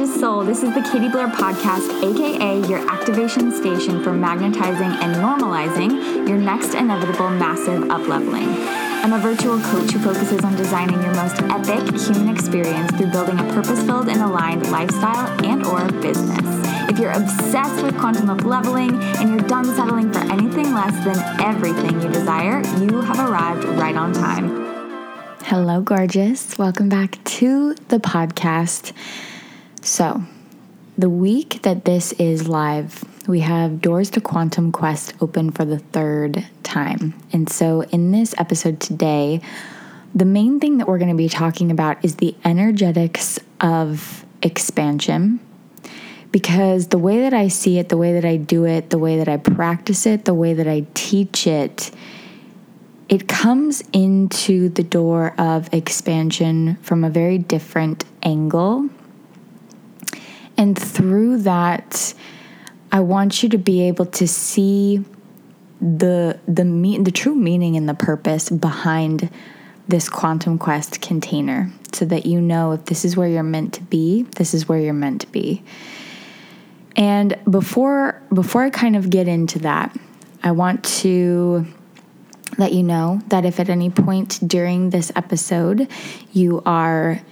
gorgeous soul. This is the Katie Blair Podcast, aka your activation station for magnetizing and normalizing your next inevitable massive upleveling. I'm a virtual coach who focuses on designing your most epic human experience through building a purpose-filled and aligned lifestyle and or business. If you're obsessed with quantum upleveling and you're done settling for anything less than everything you desire, you have arrived right on time. Hello, gorgeous. Welcome back to the podcast. So, the week that this is live, we have Doors to Quantum Quest open for the third time. And so, in this episode today, the main thing that we're going to be talking about is the energetics of expansion. Because the way that I see it, the way that I do it, the way that I practice it, the way that I teach it, it comes into the door of expansion from a very different angle and through that, I want you to be able to see the the me- the true meaning and the purpose behind this quantum quest container so that you know if this is where you're meant to be this is where you're meant to be. And before before i kind of get into that i want to let you know that if at any point during this episode you are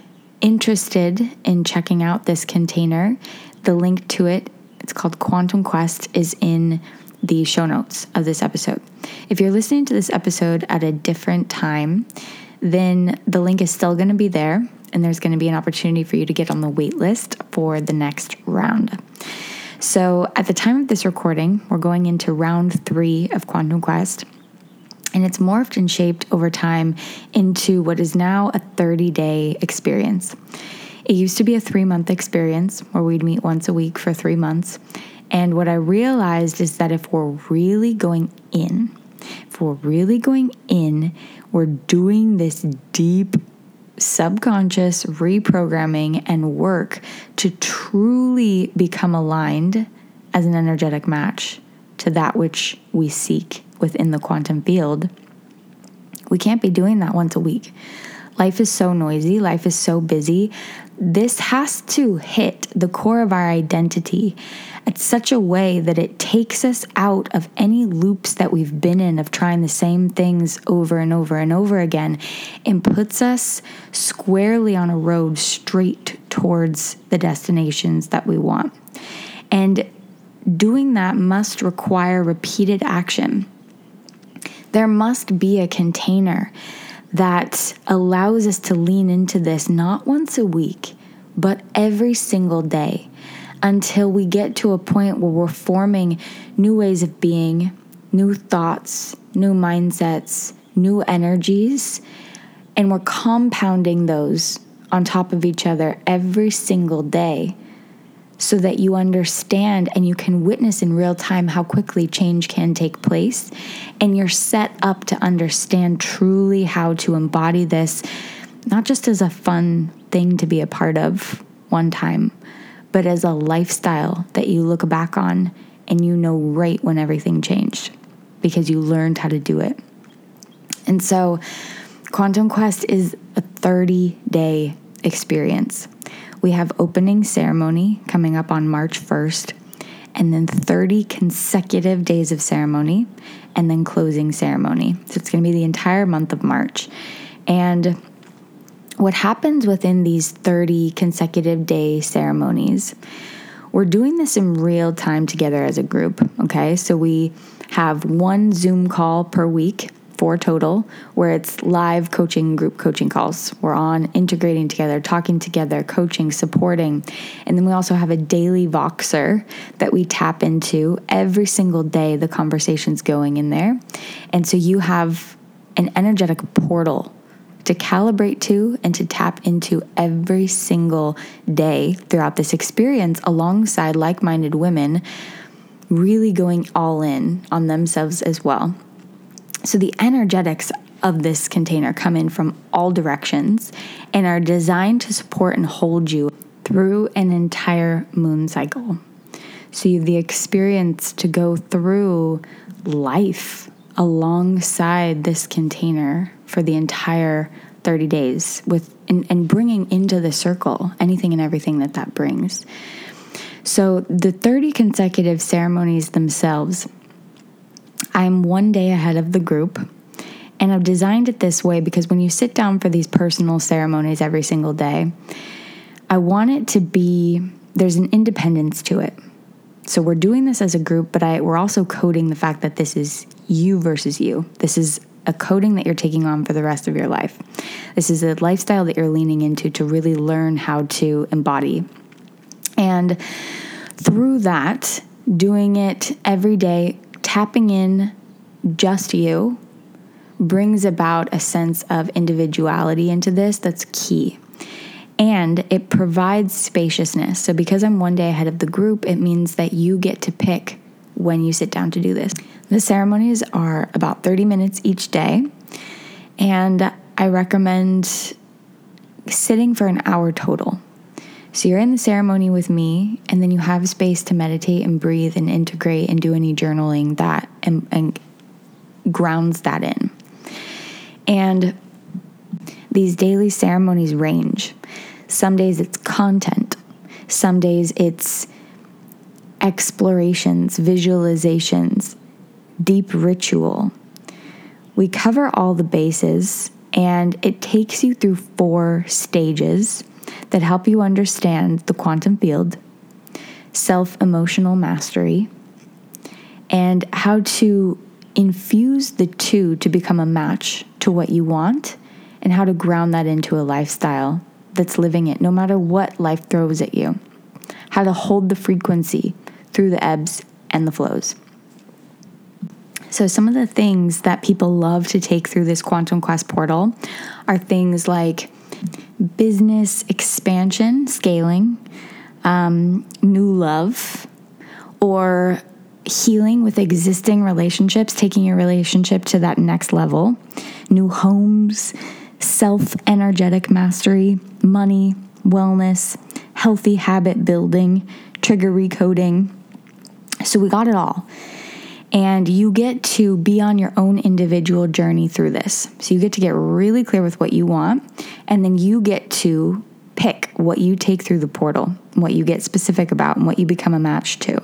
interested in checking out this container, the link to it, it's called Quantum Quest, is in the show notes of this episode. If you're listening to this episode at a different time, then the link is still going to be there, and there's going to be an opportunity for you to get on the wait list for the next round. So, at the time of this recording, we're going into round three of Quantum Quest and it's morphed and shaped over time into what is now a 30 day experience. It used to be a three month experience where we'd meet once a week for three months. And what I realized is that if we're really going in, if we're really going in, we're doing this deep subconscious reprogramming and work to truly become aligned as an energetic match to that which we seek within the quantum field, we can't be doing that once a week. Life is so noisy, life is so busy. This has to hit the core of our identity at such a way that it takes us out of any loops that we've been in of trying the same things over and over and over again and puts us squarely on a road straight towards the destinations that we want. And doing that must require repeated action. There must be a container that allows us to lean into this not once a week, but every single day until we get to a point where we're forming new ways of being, new thoughts, new mindsets, new energies, and we're compounding those on top of each other every single day so that you understand and you can witness in real time how quickly change can take place. And you're set up to understand truly how to embody this, not just as a fun thing to be a part of one time, but as a lifestyle that you look back on and you know right when everything changed because you learned how to do it. And so, Quantum Quest is a 30 day experience. We have opening ceremony coming up on March 1st, and then 30 consecutive days of ceremony, and then closing ceremony. So it's going to be the entire month of March. And what happens within these 30 consecutive day ceremonies, we're doing this in real time together as a group, okay? So we have one Zoom call per week four total, where it's live coaching, group coaching calls. We're on integrating together, talking together, coaching, supporting. And then we also have a daily Voxer that we tap into every single day. The conversation's going in there. And so you have an energetic portal to calibrate to and to tap into every single day throughout this experience alongside like minded women really going all in on themselves as well. So the energetics of this container come in from all directions and are designed to support and hold you through an entire moon cycle. So you have the experience to go through life alongside this container for the entire 30 days with and, and bringing into the circle anything and everything that that brings. So the 30 consecutive ceremonies themselves, I'm one day ahead of the group. And I've designed it this way because when you sit down for these personal ceremonies every single day, I want it to be there's an independence to it. So we're doing this as a group, but I, we're also coding the fact that this is you versus you. This is a coding that you're taking on for the rest of your life. This is a lifestyle that you're leaning into to really learn how to embody. And through that, doing it every day, tapping in just you, brings about a sense of individuality into this that's key. And it provides spaciousness. So, because I'm one day ahead of the group, it means that you get to pick when you sit down to do this. The ceremonies are about 30 minutes each day, and I recommend sitting for an hour total. So you're in the ceremony with me, and then you have space to meditate and breathe and integrate and do any journaling that and, and grounds that in. And these daily ceremonies range. Some days it's content, some days it's explorations, visualizations, deep ritual. We cover all the bases, and it takes you through four stages that help you understand the quantum field, self emotional mastery, and how to infuse the two to become a match to what you want, and how to ground that into a lifestyle that's living it no matter what life throws at you. How to hold the frequency through the ebbs and the flows. So, some of the things that people love to take through this Quantum Quest portal are things like business expansion, scaling, um, new love, or healing with existing relationships, taking your relationship to that next level, new homes, self energetic mastery, money, wellness, healthy habit building, trigger recoding. So we got it all. And you get to be on your own individual journey through this. So you get to get really clear with what you want, and then you get to pick what you take through the portal, what you get specific about, and what you become a match to.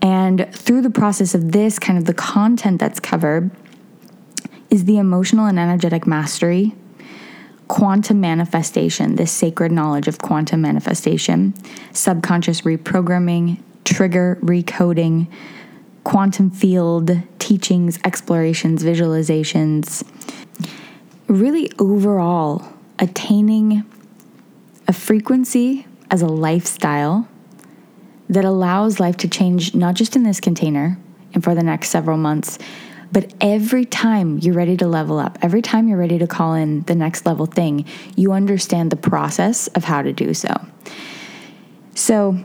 And through the process of this, kind of the content that's covered is the emotional and energetic mastery, quantum manifestation, this sacred knowledge of quantum manifestation, subconscious reprogramming, trigger recoding quantum field teachings, explorations, visualizations, really overall attaining a frequency as a lifestyle that allows life to change not just in this container and for the next several months, but every time you're ready to level up, every time you're ready to call in the next level thing, you understand the process of how to do so. So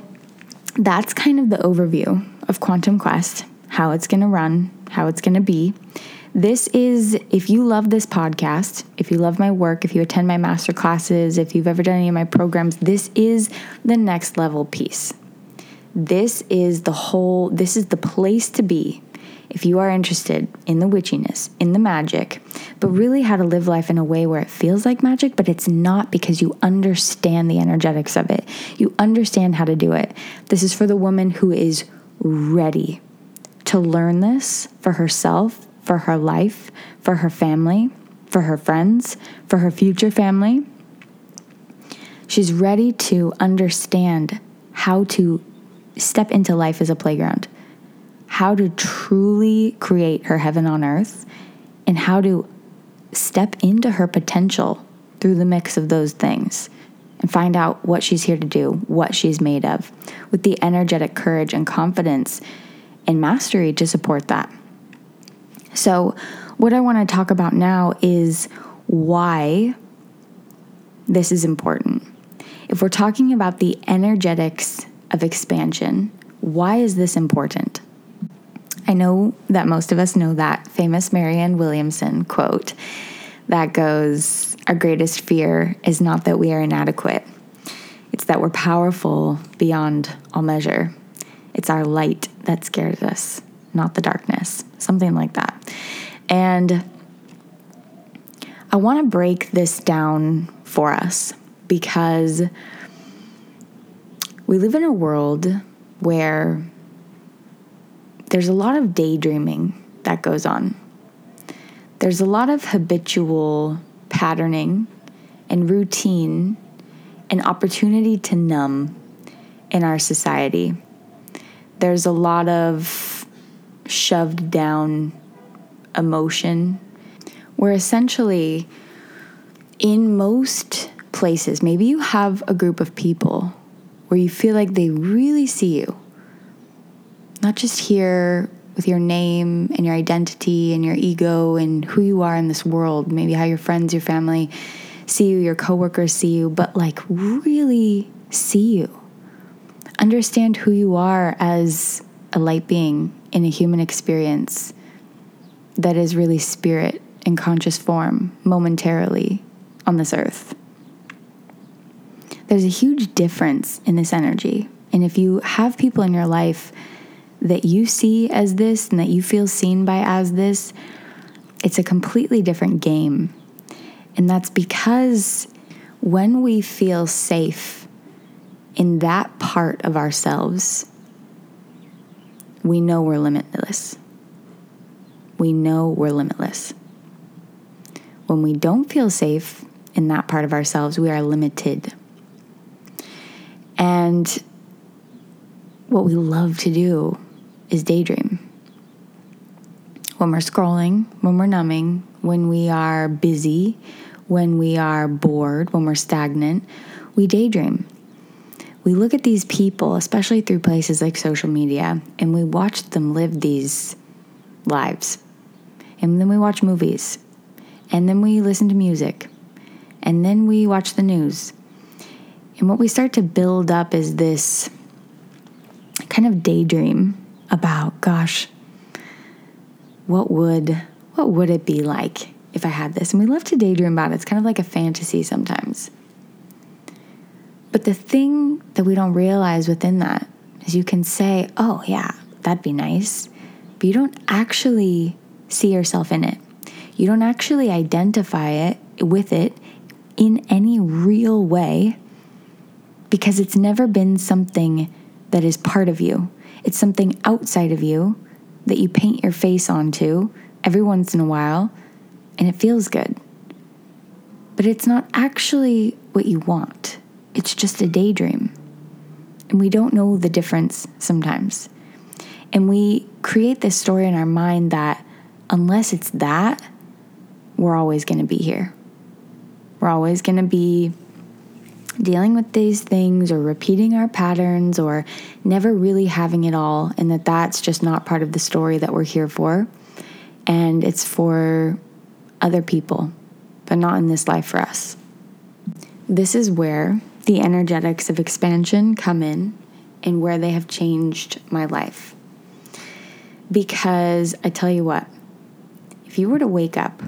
that's kind of the overview of Quantum Quest how it's going to run, how it's going to be. This is, if you love this podcast, if you love my work, if you attend my master classes, if you've ever done any of my programs, this is the next level piece. This is the whole, this is the place to be if you are interested in the witchiness, in the magic, but really how to live life in a way where it feels like magic, but it's not because you understand the energetics of it. You understand how to do it. This is for the woman who is ready to learn this for herself, for her life, for her family, for her friends, for her future family. She's ready to understand how to step into life as a playground, how to truly create her heaven on earth, and how to step into her potential through the mix of those things and find out what she's here to do, what she's made of, with the energetic courage and confidence and mastery to support that. So, what I want to talk about now is why this is important. If we're talking about the energetics of expansion, why is this important? I know that most of us know that famous Marianne Williamson quote that goes, Our greatest fear is not that we are inadequate, it's that we're powerful beyond all measure. It's our light that scares us, not the darkness, something like that. And I want to break this down for us because we live in a world where there's a lot of daydreaming that goes on. There's a lot of habitual patterning and routine and opportunity to numb in our society. There's a lot of shoved down emotion where essentially, in most places, maybe you have a group of people where you feel like they really see you. Not just here with your name and your identity and your ego and who you are in this world, maybe how your friends, your family see you, your coworkers see you, but like really see you. Understand who you are as a light being in a human experience that is really spirit in conscious form momentarily on this earth. There's a huge difference in this energy. And if you have people in your life that you see as this and that you feel seen by as this, it's a completely different game. And that's because when we feel safe in that part of ourselves, we know we're limitless. We know we're limitless. When we don't feel safe in that part of ourselves, we are limited. And what we love to do is daydream. When we're scrolling, when we're numbing, when we are busy, when we are bored, when we're stagnant, we daydream. We look at these people, especially through places like social media, and we watch them live these lives. And then we watch movies. And then we listen to music. And then we watch the news. And what we start to build up is this kind of daydream about, gosh, what would what would it be like if I had this? And we love to daydream about it. It's kind of like a fantasy sometimes. But the thing that we don't realize within that is you can say, oh, yeah, that'd be nice. But you don't actually see yourself in it. You don't actually identify it with it in any real way because it's never been something that is part of you. It's something outside of you that you paint your face onto every once in a while and it feels good. But it's not actually what you want, it's just a daydream. And we don't know the difference sometimes. And we create this story in our mind that unless it's that, we're always going to be here. We're always going to be dealing with these things or repeating our patterns or never really having it all, and that that's just not part of the story that we're here for. And it's for other people, but not in this life for us. This is where the energetics of expansion come in and where they have changed my life. Because I tell you what, if you were to wake up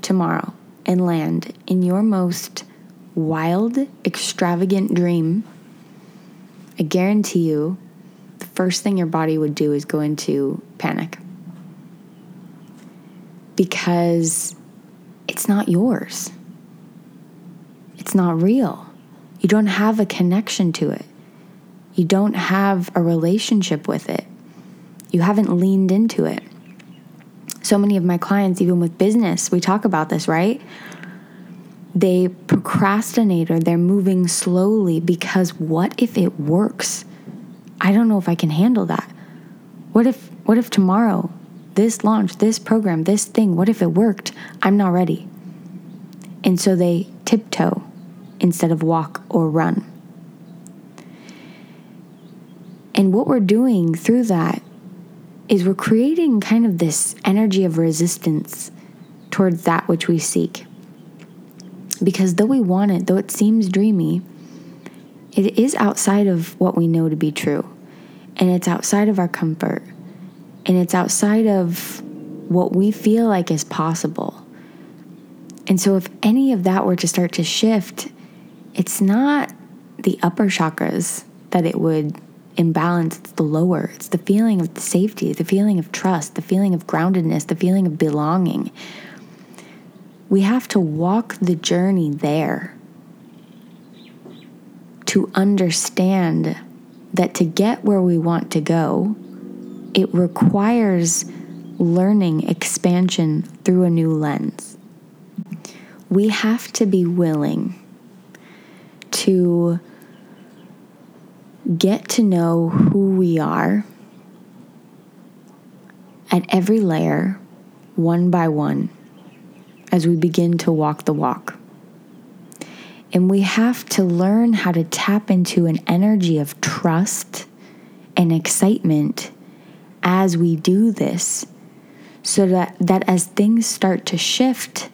tomorrow and land in your most wild, extravagant dream, I guarantee you the first thing your body would do is go into panic. Because it's not yours, it's not real. You don't have a connection to it, you don't have a relationship with it, you haven't leaned into it. So many of my clients, even with business, we talk about this, right? They procrastinate or they're moving slowly because what if it works? I don't know if I can handle that. What if what if tomorrow this launch, this program, this thing, what if it worked? I'm not ready. And so they tiptoe instead of walk or run. And what we're doing through that is we're creating kind of this energy of resistance towards that which we seek. Because though we want it, though it seems dreamy, it is outside of what we know to be true. And it's outside of our comfort. And it's outside of what we feel like is possible. And so, if any of that were to start to shift, it's not the upper chakras that it would imbalance, it's the lower. It's the feeling of safety, the feeling of trust, the feeling of groundedness, the feeling of belonging we have to walk the journey there to understand that to get where we want to go, it requires learning expansion through a new lens. We have to be willing to get to know who we are at every layer, one by one, as we begin to walk the walk. And we have to learn how to tap into an energy of trust and excitement as we do this so that, that as things start to shift,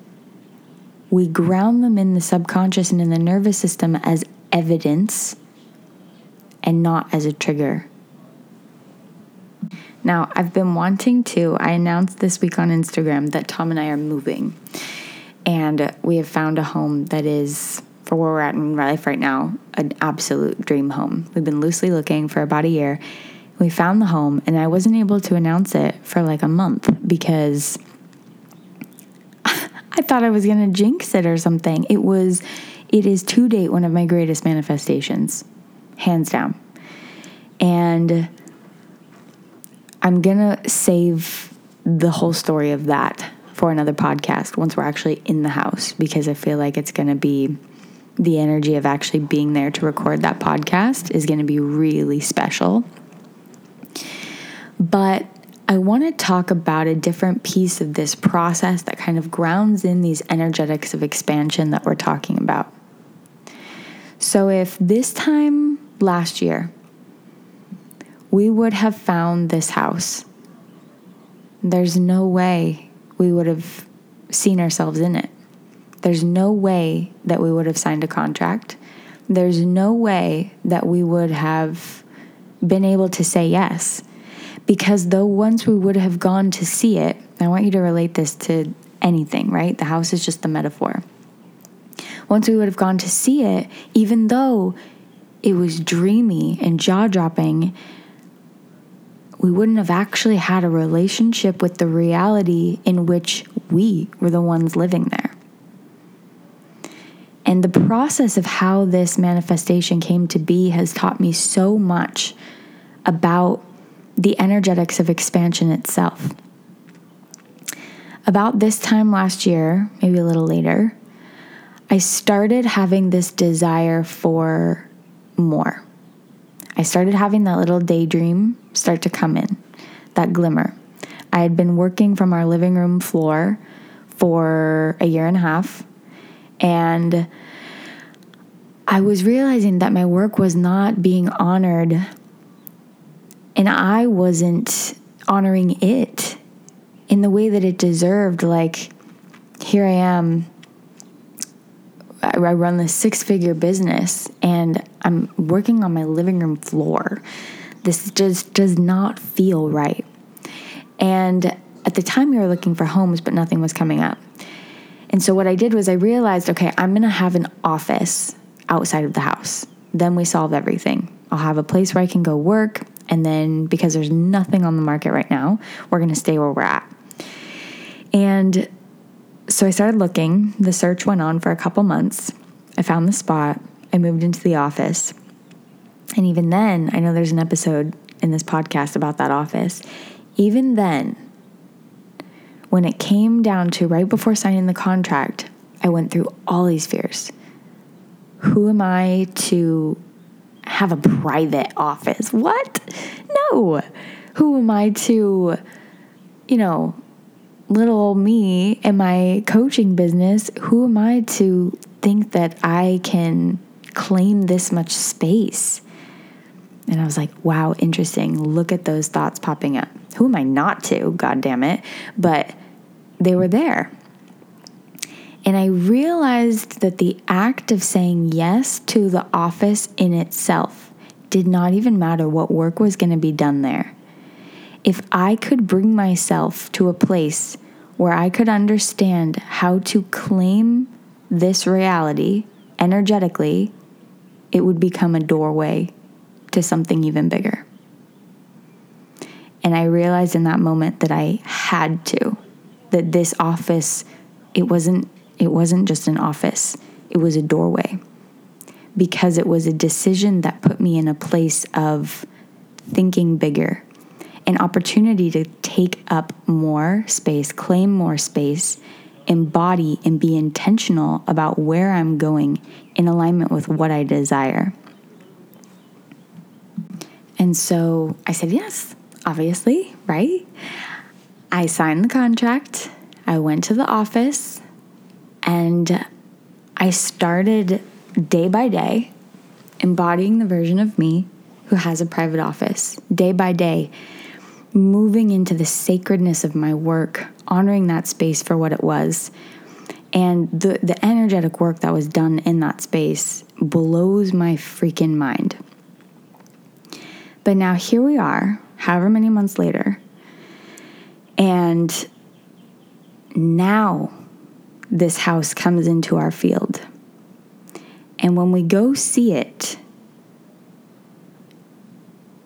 we ground them in the subconscious and in the nervous system as evidence and not as a trigger. Now, I've been wanting to, I announced this week on Instagram that Tom and I are moving. And we have found a home that is, for where we're at in life right now, an absolute dream home. We've been loosely looking for about a year. We found the home, and I wasn't able to announce it for like a month because I thought I was going to jinx it or something. It was, it is to date one of my greatest manifestations, hands down. And I'm going to save the whole story of that for another podcast once we're actually in the house because I feel like it's going to be the energy of actually being there to record that podcast is going to be really special. But I want to talk about a different piece of this process that kind of grounds in these energetics of expansion that we're talking about. So, if this time last year we would have found this house. There's no way we would have seen ourselves in it. There's no way that we would have signed a contract. There's no way that we would have been able to say yes. Because though once we would have gone to see it, I want you to relate this to anything, right? The house is just the metaphor. Once we would have gone to see it, even though it was dreamy and jaw dropping we wouldn't have actually had a relationship with the reality in which we were the ones living there. And the process of how this manifestation came to be has taught me so much about the energetics of expansion itself. About this time last year, maybe a little later, I started having this desire for more. I started having that little daydream start to come in, that glimmer. I had been working from our living room floor for a year and a half, and I was realizing that my work was not being honored, and I wasn't honoring it in the way that it deserved. Like, here I am I run this six figure business and I'm working on my living room floor. This just does not feel right. And at the time, we were looking for homes, but nothing was coming up. And so, what I did was I realized okay, I'm gonna have an office outside of the house. Then we solve everything. I'll have a place where I can go work. And then, because there's nothing on the market right now, we're gonna stay where we're at. And so I started looking. The search went on for a couple months. I found the spot. I moved into the office. And even then, I know there's an episode in this podcast about that office. Even then, when it came down to right before signing the contract, I went through all these fears. Who am I to have a private office? What? No. Who am I to, you know, little me and my coaching business, who am I to think that I can claim this much space? And I was like, wow, interesting. Look at those thoughts popping up. Who am I not to? God damn it. But they were there. And I realized that the act of saying yes to the office in itself did not even matter what work was going to be done there if I could bring myself to a place where I could understand how to claim this reality energetically, it would become a doorway to something even bigger. And I realized in that moment that I had to, that this office, it wasn't It wasn't just an office, it was a doorway because it was a decision that put me in a place of thinking bigger, an opportunity to take up more space, claim more space, embody and be intentional about where I'm going in alignment with what I desire. And so I said, yes, obviously, right? I signed the contract. I went to the office and I started day by day embodying the version of me who has a private office, day by day, moving into the sacredness of my work, honoring that space for what it was. And the, the energetic work that was done in that space blows my freaking mind. But now here we are, however many months later, and now this house comes into our field. And when we go see it,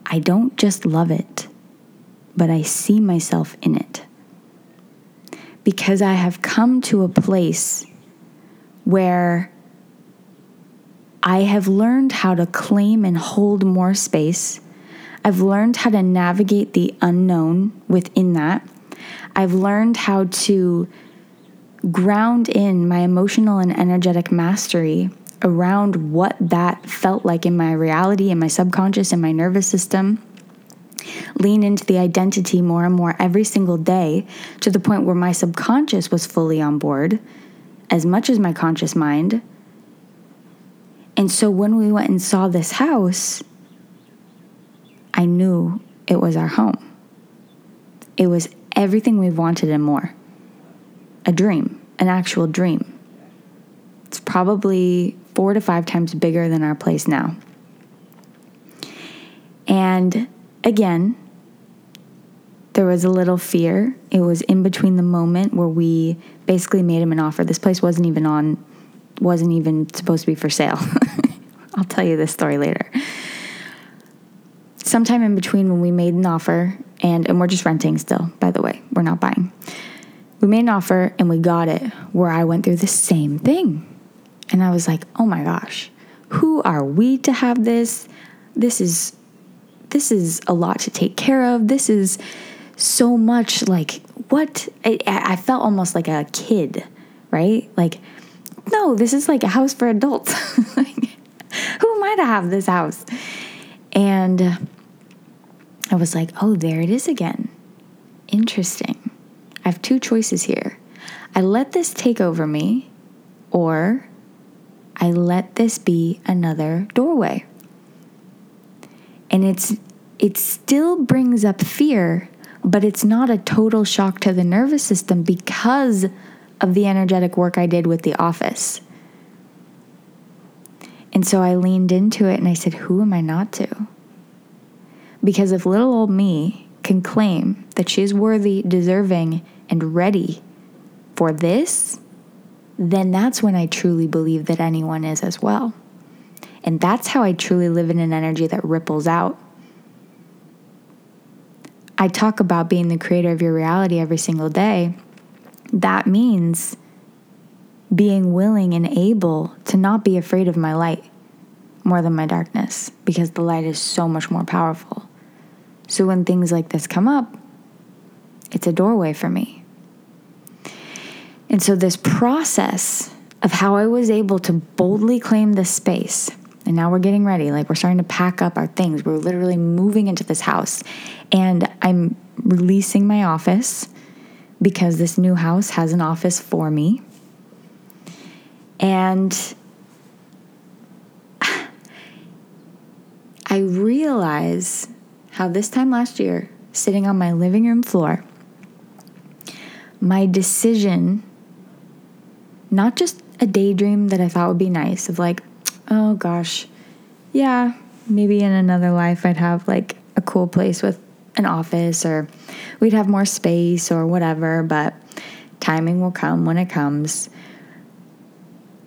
I don't just love it, but I see myself in it. Because I have come to a place where I have learned how to claim and hold more space I've learned how to navigate the unknown within that. I've learned how to ground in my emotional and energetic mastery around what that felt like in my reality, in my subconscious, in my nervous system. Lean into the identity more and more every single day to the point where my subconscious was fully on board as much as my conscious mind. And so when we went and saw this house, I knew it was our home. It was everything we wanted and more. A dream, an actual dream. It's probably four to five times bigger than our place now. And again, there was a little fear. It was in between the moment where we basically made him an offer. This place wasn't even on, wasn't even supposed to be for sale. I'll tell you this story later sometime in between when we made an offer and and we're just renting still by the way we're not buying we made an offer and we got it where i went through the same thing. And i was like oh my gosh who are we to have this? This is this is a lot to take care of. This is so much like what? I, I felt almost like a kid right? Like no this is like a house for adults. Like, who am i to have this house? And I was like, oh, there it is again. Interesting. I have two choices here. I let this take over me, or I let this be another doorway. And it's it still brings up fear, but it's not a total shock to the nervous system because of the energetic work I did with the office. And so I leaned into it and I said, Who am I not to? Because if little old me can claim that she is worthy, deserving, and ready for this, then that's when I truly believe that anyone is as well. And that's how I truly live in an energy that ripples out. I talk about being the creator of your reality every single day. That means being willing and able to not be afraid of my light more than my darkness because the light is so much more powerful. So when things like this come up, it's a doorway for me. And so, this process of how I was able to boldly claim this space, and now we're getting ready, like we're starting to pack up our things. We're literally moving into this house, and I'm releasing my office because this new house has an office for me. And I realize how this time last year, sitting on my living room floor, my decision, not just a daydream that I thought would be nice, of like, oh gosh, yeah, maybe in another life I'd have like a cool place with an office or we'd have more space or whatever, but timing will come when it comes.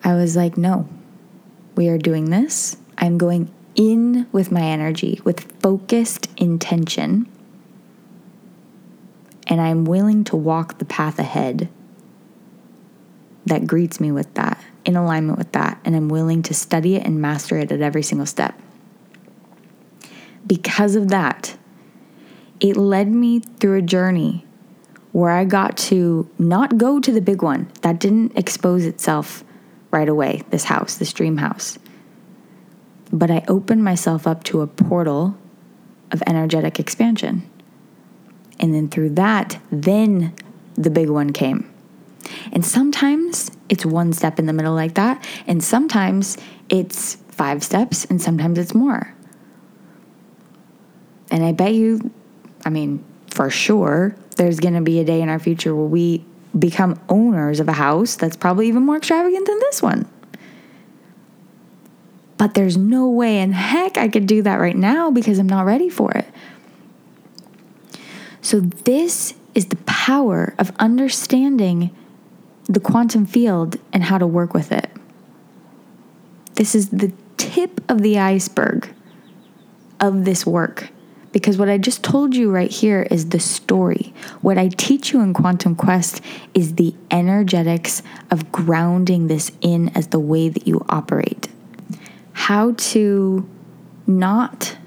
I was like, no, we are doing this. I'm going in with my energy with focused intention, and I'm willing to walk the path ahead that greets me with that, in alignment with that, and I'm willing to study it and master it at every single step. Because of that, it led me through a journey where I got to not go to the big one. That didn't expose itself right away, this house, this dream house. But I opened myself up to a portal of energetic expansion. And then through that, then the big one came. And sometimes it's one step in the middle like that, and sometimes it's five steps, and sometimes it's more. And I bet you, I mean, for sure, there's gonna be a day in our future where we become owners of a house that's probably even more extravagant than this one. But there's no way in heck I could do that right now because I'm not ready for it. So, this is the power of understanding the quantum field and how to work with it. This is the tip of the iceberg of this work. Because what I just told you right here is the story. What I teach you in Quantum Quest is the energetics of grounding this in as the way that you operate. How to not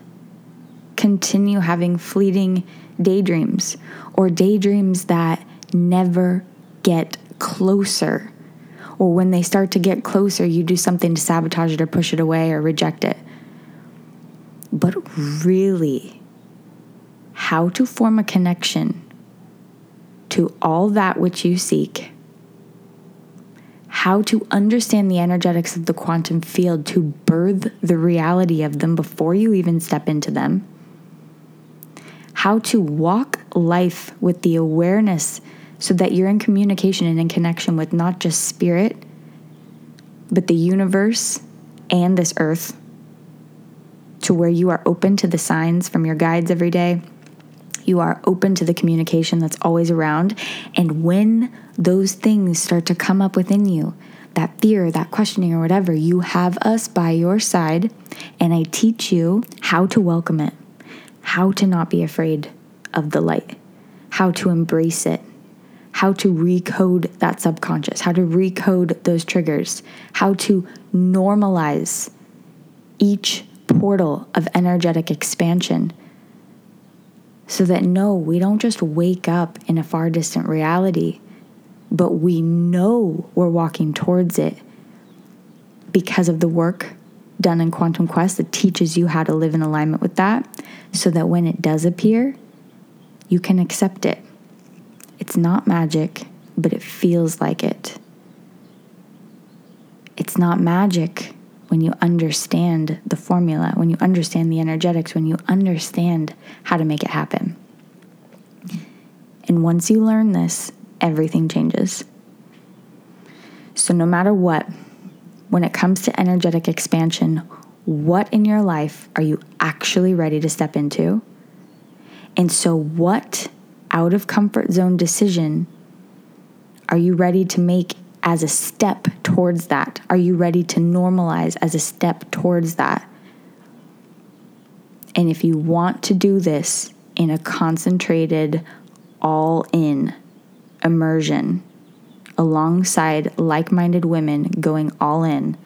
continue having fleeting daydreams or daydreams that never get closer. Or when they start to get closer, you do something to sabotage it or push it away or reject it. But really, how to form a connection to all that which you seek, how to understand the energetics of the quantum field to birth the reality of them before you even step into them, how to walk life with the awareness so that you're in communication and in connection with not just spirit, but the universe and this earth, to where you are open to the signs from your guides every day you are open to the communication that's always around. And when those things start to come up within you, that fear, that questioning, or whatever, you have us by your side. And I teach you how to welcome it, how to not be afraid of the light, how to embrace it, how to recode that subconscious, how to recode those triggers, how to normalize each portal of energetic expansion so that no, we don't just wake up in a far distant reality, but we know we're walking towards it because of the work done in Quantum Quest that teaches you how to live in alignment with that so that when it does appear, you can accept it. It's not magic, but it feels like it. It's not magic when you understand the formula, when you understand the energetics, when you understand how to make it happen. And once you learn this, everything changes. So, no matter what, when it comes to energetic expansion, what in your life are you actually ready to step into? And so, what out of comfort zone decision are you ready to make as a step towards that? Are you ready to normalize as a step towards that? And if you want to do this in a concentrated, all in immersion alongside like minded women going all in,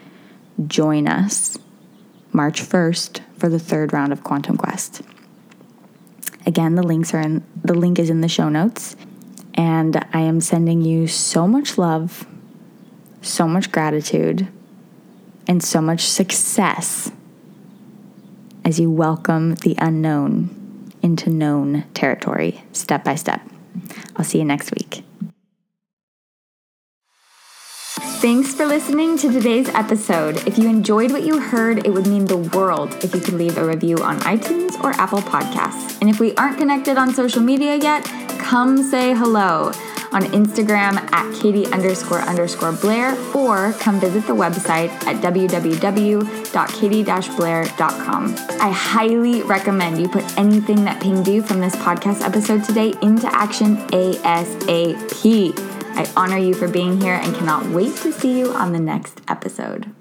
join us March 1st for the third round of Quantum Quest. Again, the links are in the link is in the show notes. And I am sending you so much love so much gratitude and so much success as you welcome the unknown into known territory step by step. I'll see you next week. Thanks for listening to today's episode. If you enjoyed what you heard, it would mean the world if you could leave a review on iTunes or Apple Podcasts. And if we aren't connected on social media yet, come say hello on Instagram at Katie underscore underscore Blair or come visit the website at www.katie-blair.com. I highly recommend you put anything that pinged you from this podcast episode today into action ASAP. I honor you for being here and cannot wait to see you on the next episode.